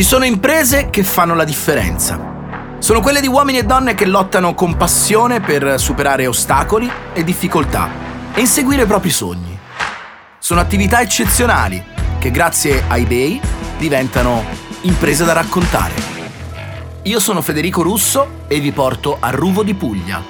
Ci sono imprese che fanno la differenza. Sono quelle di uomini e donne che lottano con passione per superare ostacoli e difficoltà e inseguire i propri sogni. Sono attività eccezionali che grazie a eBay diventano imprese da raccontare. Io sono Federico Russo e vi porto a Ruvo di Puglia.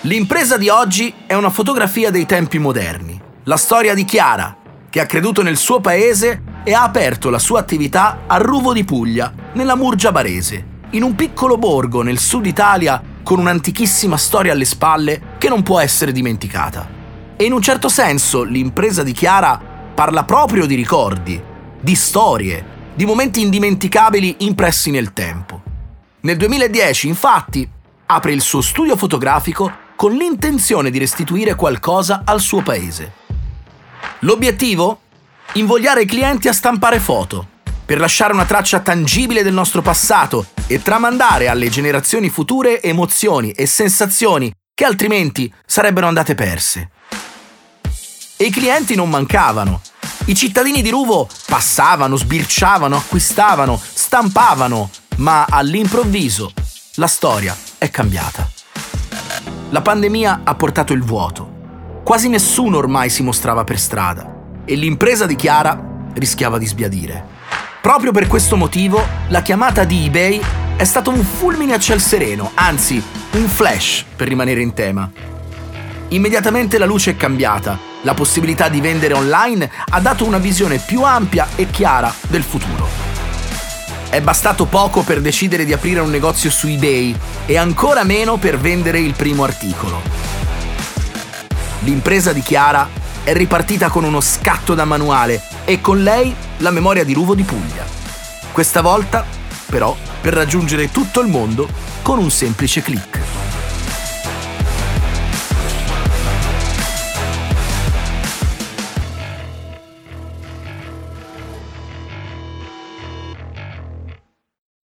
L'impresa di oggi è una fotografia dei tempi moderni, la storia di Chiara, che ha creduto nel suo paese e ha aperto la sua attività a Ruvo di Puglia, nella Murgia Barese, in un piccolo borgo nel sud Italia con un'antichissima storia alle spalle che non può essere dimenticata. E in un certo senso l'impresa di Chiara parla proprio di ricordi, di storie, di momenti indimenticabili impressi nel tempo. Nel 2010, infatti, apre il suo studio fotografico con l'intenzione di restituire qualcosa al suo paese. L'obiettivo? Invogliare i clienti a stampare foto, per lasciare una traccia tangibile del nostro passato e tramandare alle generazioni future emozioni e sensazioni che altrimenti sarebbero andate perse. E i clienti non mancavano. I cittadini di Ruvo passavano, sbirciavano, acquistavano, stampavano, ma all'improvviso la storia è cambiata. La pandemia ha portato il vuoto. Quasi nessuno ormai si mostrava per strada e l'impresa di Chiara rischiava di sbiadire. Proprio per questo motivo, la chiamata di eBay è stata un fulmine a ciel sereno, anzi, un flash per rimanere in tema. Immediatamente la luce è cambiata, la possibilità di vendere online ha dato una visione più ampia e chiara del futuro. È bastato poco per decidere di aprire un negozio su eBay e ancora meno per vendere il primo articolo. L'impresa di Chiara è ripartita con uno scatto da manuale e con lei la memoria di Ruvo di Puglia. Questa volta, però, per raggiungere tutto il mondo con un semplice clic.